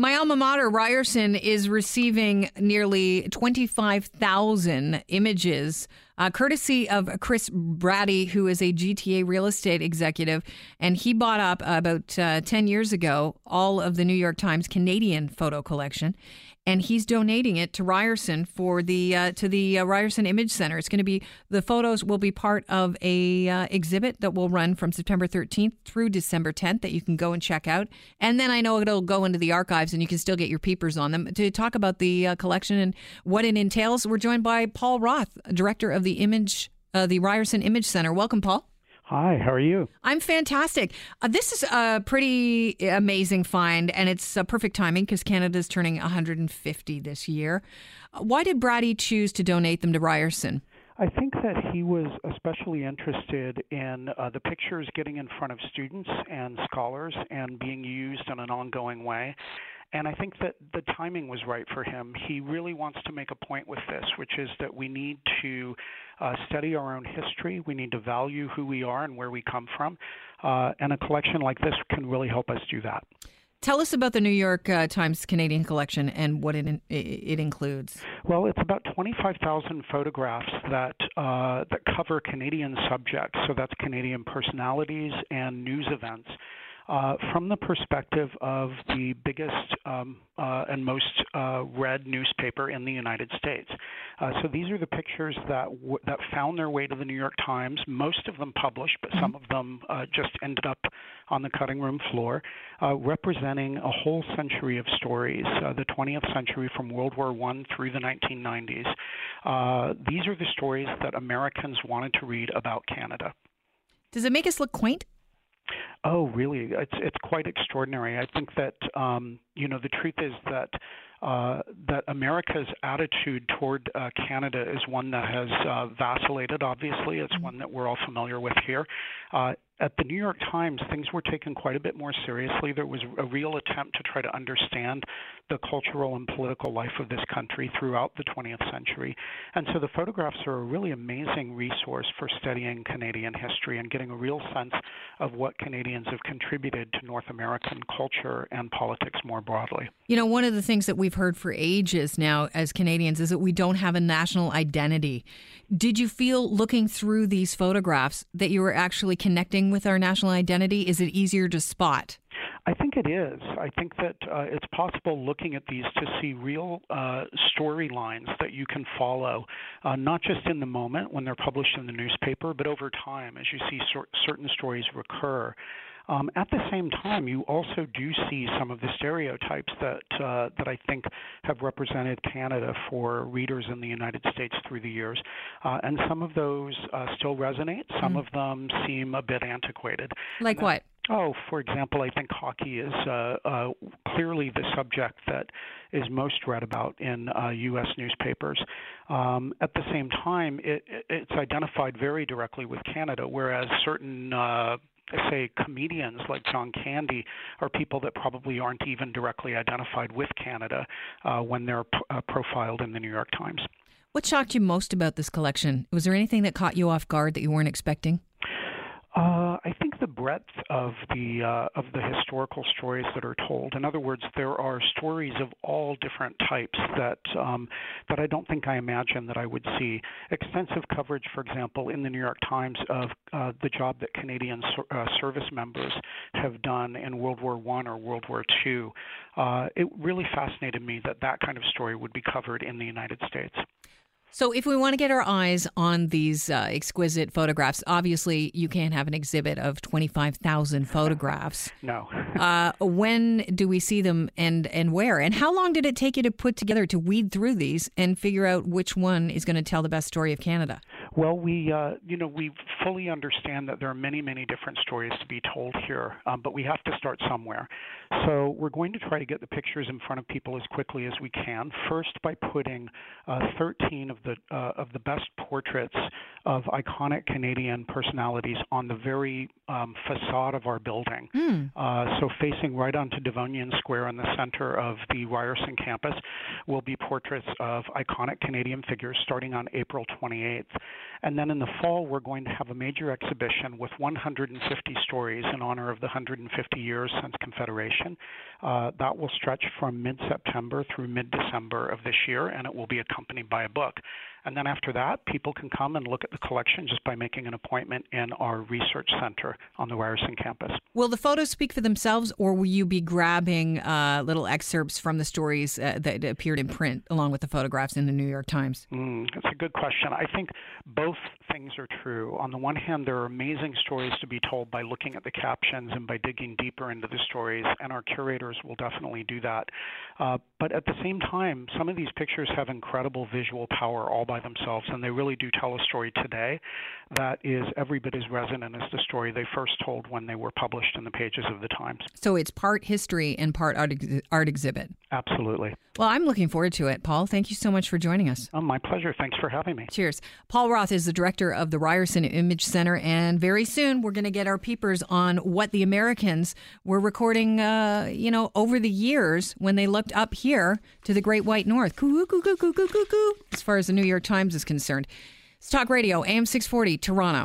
My alma mater, Ryerson, is receiving nearly 25,000 images, uh, courtesy of Chris Bratty, who is a GTA real estate executive. And he bought up about uh, 10 years ago all of the New York Times Canadian photo collection and he's donating it to Ryerson for the uh, to the uh, Ryerson Image Center. It's going to be the photos will be part of a uh, exhibit that will run from September 13th through December 10th that you can go and check out. And then I know it'll go into the archives and you can still get your peepers on them. To talk about the uh, collection and what it entails, we're joined by Paul Roth, director of the Image uh, the Ryerson Image Center. Welcome, Paul. Hi, how are you? I'm fantastic. Uh, this is a pretty amazing find, and it's uh, perfect timing because Canada's turning 150 this year. Why did Bratty choose to donate them to Ryerson? I think that he was especially interested in uh, the pictures getting in front of students and scholars and being used in an ongoing way. And I think that the timing was right for him. He really wants to make a point with this, which is that we need to uh, study our own history. We need to value who we are and where we come from. Uh, and a collection like this can really help us do that. Tell us about the New York uh, Times Canadian collection and what it it includes. Well, it's about 25,000 photographs that uh, that cover Canadian subjects. So that's Canadian personalities and news events uh, from the perspective of the biggest um, uh, and most uh, read newspaper in the United States. Uh, so these are the pictures that w- that found their way to the New York Times. Most of them published, but some of them uh, just ended up on the cutting room floor, uh, representing a whole century of stories, the 20th century from World War I through the 1990s. these are the stories that Americans wanted to read about Canada. Does it make us look quaint? Oh, really? It's it's quite extraordinary. I think that um, you know the truth is that uh, that America's attitude toward uh, Canada is one that has uh, vacillated. Obviously, it's mm-hmm. one that we're all familiar with here. Uh, at the New York Times, things were taken quite a bit more seriously. There was a real attempt to try to understand the cultural and political life of this country throughout the 20th century. And so the photographs are a really amazing resource for studying Canadian history and getting a real sense of what Canadians have contributed to North American culture and politics more broadly. You know, one of the things that we've heard for ages now as Canadians is that we don't have a national identity. Did you feel looking through these photographs that you were actually connecting with our national identity? Is it easier to spot? I think it is. I think that uh, it's possible looking at these to see real uh, storylines that you can follow, uh, not just in the moment when they're published in the newspaper, but over time as you see cer- certain stories recur. Um, at the same time, you also do see some of the stereotypes that uh, that I think have represented Canada for readers in the United States through the years, uh, and some of those uh, still resonate. Some mm. of them seem a bit antiquated. Like what? Oh, for example, I think hockey is uh, uh, clearly the subject that is most read about in uh, U.S. newspapers. Um, at the same time, it, it's identified very directly with Canada, whereas certain uh, say comedians like John Candy are people that probably aren't even directly identified with Canada uh, when they're p- uh, profiled in the New York Times. What shocked you most about this collection? Was there anything that caught you off guard that you weren't expecting? Uh, I think the breadth of the uh, of the historical stories that are told. In other words, there are stories of all different types that um, that I don't think I imagined that I would see. Extensive coverage, for example, in the New York Times of uh, the job that Canadian uh, service members have done in World War One or World War Two. Uh, it really fascinated me that that kind of story would be covered in the United States. So, if we want to get our eyes on these uh, exquisite photographs, obviously you can't have an exhibit of 25,000 photographs. No. Uh, when do we see them and, and where? And how long did it take you to put together, to weed through these and figure out which one is going to tell the best story of Canada? Well, we, uh, you know, we fully understand that there are many, many different stories to be told here, um, but we have to start somewhere. So we're going to try to get the pictures in front of people as quickly as we can. First, by putting uh, 13 of the uh, of the best portraits of iconic Canadian personalities on the very um, facade of our building. Mm. Uh, so facing right onto Devonian Square in the center of the Ryerson campus will be portraits of iconic Canadian figures starting on April 28th. And then in the fall, we're going to have a major exhibition with 150 stories in honor of the 150 years since Confederation. Uh, that will stretch from mid September through mid December of this year, and it will be accompanied by a book. And then after that, people can come and look at the collection just by making an appointment in our research center on the Ryerson campus. Will the photos speak for themselves, or will you be grabbing uh, little excerpts from the stories uh, that appeared in print along with the photographs in the New York Times? Mm, that's a good question. I think both things are true. On the one hand, there are amazing stories to be told by looking at the captions and by digging deeper into the stories, and our curators will definitely do that. Uh, but at the same time, some of these pictures have incredible visual power all by themselves, and they really do tell a story today that is every bit as resonant as the story they first told when they were published in the pages of the Times. So it's part history and part art, ex- art exhibit. Absolutely. Well, I'm looking forward to it, Paul. Thank you so much for joining us. Oh, my pleasure. Thanks for having me. Cheers. Paul Roth is the director of the Ryerson Image Center, and very soon we're going to get our peepers on what the Americans were recording, uh, you know, over the years when they looked up here to the Great White North. Coo, coo, coo, coo, coo, coo, coo, as far as the New York Times is concerned. It's Talk Radio, AM 640, Toronto.